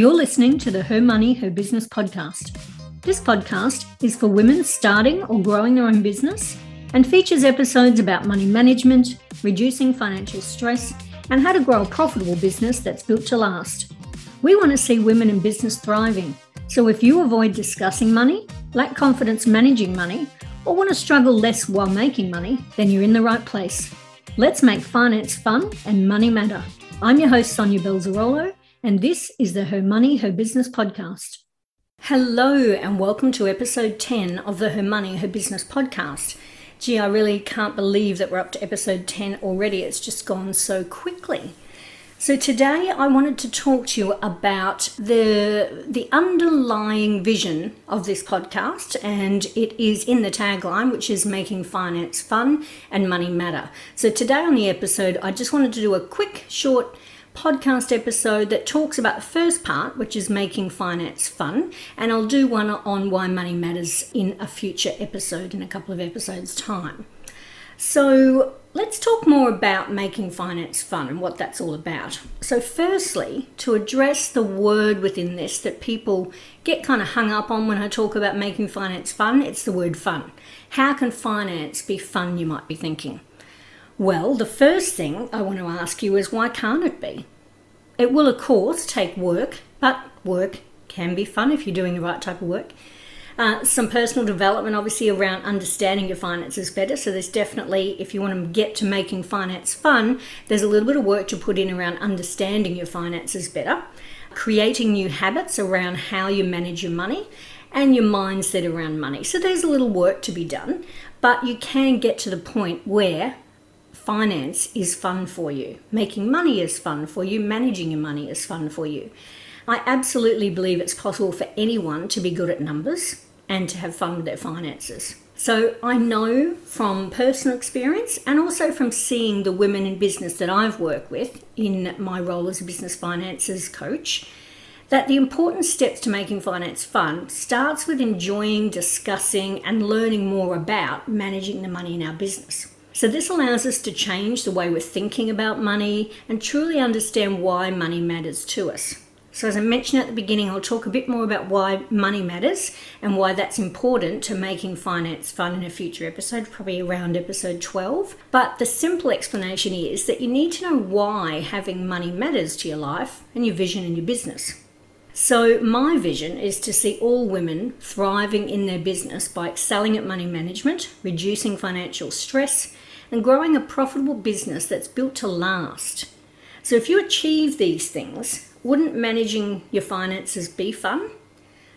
You're listening to the Her Money, Her Business podcast. This podcast is for women starting or growing their own business and features episodes about money management, reducing financial stress, and how to grow a profitable business that's built to last. We want to see women in business thriving. So if you avoid discussing money, lack confidence managing money, or want to struggle less while making money, then you're in the right place. Let's make finance fun and money matter. I'm your host, Sonia Belzarolo, and this is the Her Money, Her Business podcast. Hello, and welcome to episode 10 of the Her Money, Her Business podcast. Gee, I really can't believe that we're up to episode 10 already. It's just gone so quickly. So today I wanted to talk to you about the the underlying vision of this podcast and it is in the tagline which is making finance fun and money matter. So today on the episode I just wanted to do a quick short podcast episode that talks about the first part, which is making finance fun, and I'll do one on why money matters in a future episode in a couple of episodes' time. So, let's talk more about making finance fun and what that's all about. So, firstly, to address the word within this that people get kind of hung up on when I talk about making finance fun, it's the word fun. How can finance be fun, you might be thinking? Well, the first thing I want to ask you is why can't it be? It will, of course, take work, but work can be fun if you're doing the right type of work. Uh, some personal development, obviously, around understanding your finances better. So, there's definitely, if you want to get to making finance fun, there's a little bit of work to put in around understanding your finances better, creating new habits around how you manage your money, and your mindset around money. So, there's a little work to be done, but you can get to the point where finance is fun for you, making money is fun for you, managing your money is fun for you. I absolutely believe it's possible for anyone to be good at numbers and to have fun with their finances. So I know from personal experience and also from seeing the women in business that I've worked with in my role as a business finances coach that the important steps to making finance fun starts with enjoying, discussing and learning more about managing the money in our business. So, this allows us to change the way we're thinking about money and truly understand why money matters to us. So, as I mentioned at the beginning, I'll talk a bit more about why money matters and why that's important to making finance fun in a future episode, probably around episode 12. But the simple explanation is that you need to know why having money matters to your life and your vision and your business. So, my vision is to see all women thriving in their business by excelling at money management, reducing financial stress, and growing a profitable business that's built to last. So, if you achieve these things, wouldn't managing your finances be fun?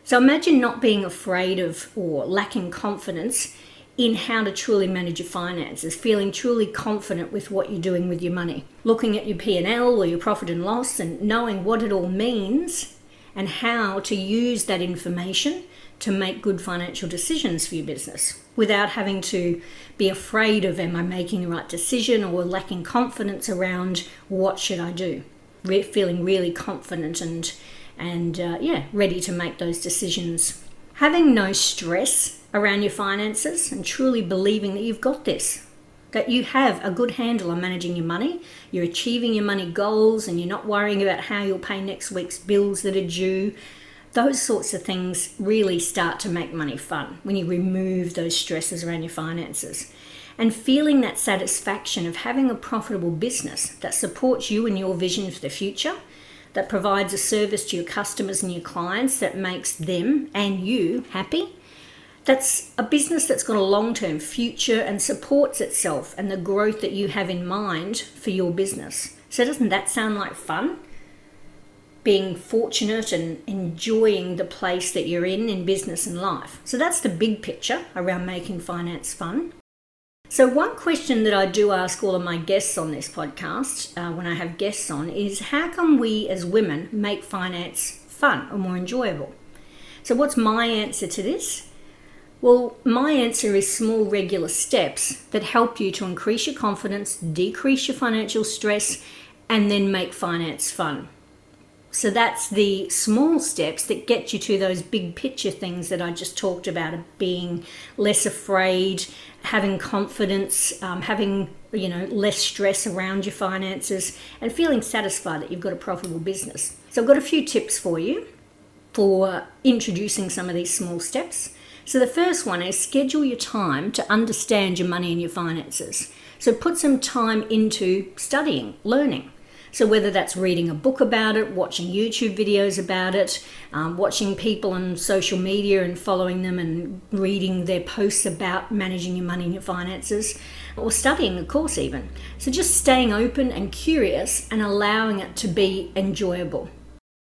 So imagine not being afraid of or lacking confidence in how to truly manage your finances, feeling truly confident with what you're doing with your money, looking at your P&L or your profit and loss and knowing what it all means and how to use that information to make good financial decisions for your business without having to be afraid of am I making the right decision or lacking confidence around what should I do re- feeling really confident and and uh, yeah, ready to make those decisions. Having no stress around your finances and truly believing that you've got this, that you have a good handle on managing your money, you're achieving your money goals, and you're not worrying about how you'll pay next week's bills that are due. Those sorts of things really start to make money fun when you remove those stresses around your finances and feeling that satisfaction of having a profitable business that supports you and your vision for the future, that provides a service to your customers and your clients that makes them and you happy. That's a business that's got a long term future and supports itself and the growth that you have in mind for your business. So, doesn't that sound like fun? Being fortunate and enjoying the place that you're in in business and life. So, that's the big picture around making finance fun. So, one question that I do ask all of my guests on this podcast, uh, when I have guests on, is how can we as women make finance fun or more enjoyable? So, what's my answer to this? Well, my answer is small, regular steps that help you to increase your confidence, decrease your financial stress, and then make finance fun. So that's the small steps that get you to those big picture things that I just talked about of being less afraid, having confidence, um, having you know, less stress around your finances, and feeling satisfied that you've got a profitable business. So, I've got a few tips for you for introducing some of these small steps. So, the first one is schedule your time to understand your money and your finances. So, put some time into studying, learning. So, whether that's reading a book about it, watching YouTube videos about it, um, watching people on social media and following them and reading their posts about managing your money and your finances, or studying a course, even. So, just staying open and curious and allowing it to be enjoyable.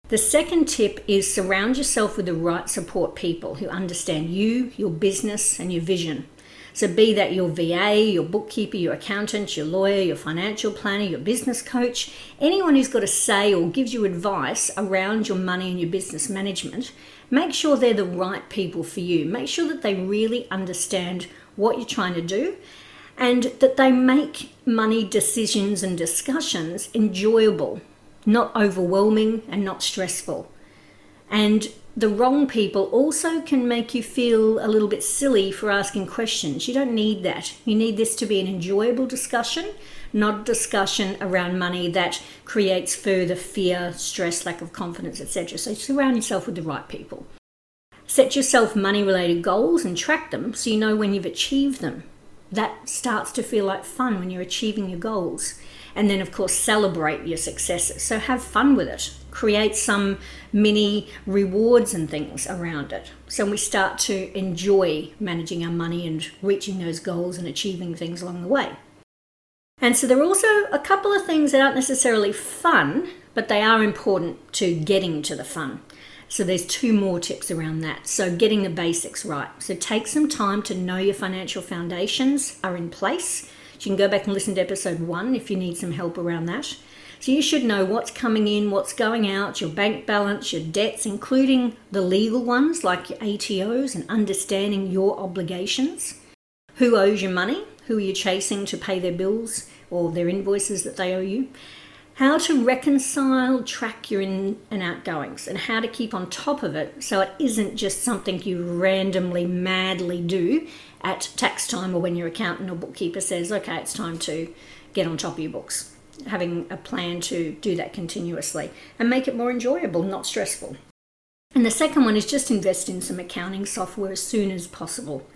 The second tip is surround yourself with the right support people who understand you, your business, and your vision. So, be that your VA, your bookkeeper, your accountant, your lawyer, your financial planner, your business coach, anyone who's got a say or gives you advice around your money and your business management, make sure they're the right people for you. Make sure that they really understand what you're trying to do and that they make money decisions and discussions enjoyable, not overwhelming and not stressful. And the wrong people also can make you feel a little bit silly for asking questions. You don't need that. You need this to be an enjoyable discussion, not a discussion around money that creates further fear, stress, lack of confidence, etc. So surround yourself with the right people. Set yourself money related goals and track them so you know when you've achieved them. That starts to feel like fun when you're achieving your goals. And then, of course, celebrate your successes. So have fun with it create some mini rewards and things around it. So we start to enjoy managing our money and reaching those goals and achieving things along the way. And so there are also a couple of things that aren't necessarily fun, but they are important to getting to the fun. So there's two more tips around that. So getting the basics right. So take some time to know your financial foundations are in place. You can go back and listen to episode one if you need some help around that. So you should know what's coming in, what's going out, your bank balance, your debts, including the legal ones like your ATOs and understanding your obligations. Who owes you money? Who are you chasing to pay their bills or their invoices that they owe you? How to reconcile, track your in and outgoings, and how to keep on top of it so it isn't just something you randomly, madly do at tax time or when your accountant or bookkeeper says, okay, it's time to get on top of your books having a plan to do that continuously and make it more enjoyable, not stressful. And the second one is just invest in some accounting software as soon as possible.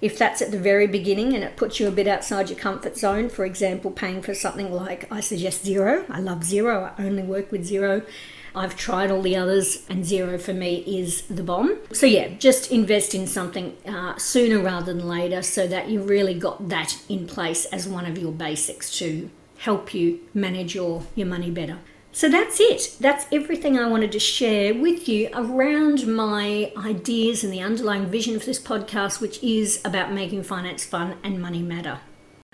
If that's at the very beginning and it puts you a bit outside your comfort zone, for example, paying for something like I suggest Xero, I love Xero, I only work with Xero. I've tried all the others, and Xero for me is the bomb. So, yeah, just invest in something uh, sooner rather than later so that you really got that in place as one of your basics to help you manage your, your money better. So that's it. That's everything I wanted to share with you around my ideas and the underlying vision of this podcast, which is about making finance fun and money matter.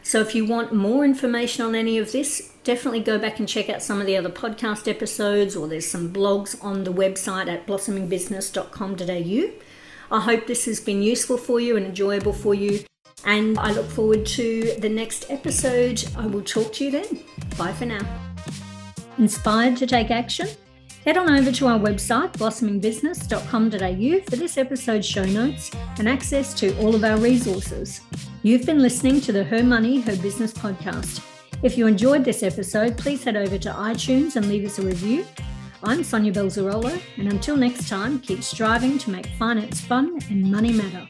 So if you want more information on any of this, definitely go back and check out some of the other podcast episodes, or there's some blogs on the website at blossomingbusiness.com.au. I hope this has been useful for you and enjoyable for you. And I look forward to the next episode. I will talk to you then. Bye for now. Inspired to take action? Head on over to our website, blossomingbusiness.com.au, for this episode's show notes and access to all of our resources. You've been listening to the Her Money, Her Business podcast. If you enjoyed this episode, please head over to iTunes and leave us a review. I'm Sonia Belzarolo, and until next time, keep striving to make finance fun and money matter.